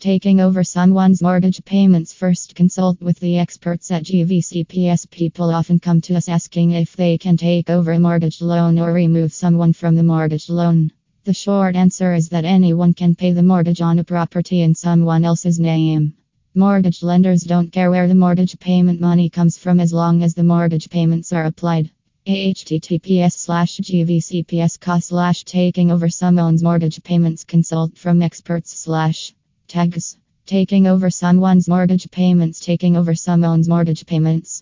Taking over someone's mortgage payments first consult with the experts at GVCPS. People often come to us asking if they can take over a mortgage loan or remove someone from the mortgage loan. The short answer is that anyone can pay the mortgage on a property in someone else's name. Mortgage lenders don't care where the mortgage payment money comes from as long as the mortgage payments are applied. https slash gvcps cost slash taking over someone's mortgage payments consult from experts slash Tags. Taking over someone's mortgage payments. Taking over someone's mortgage payments.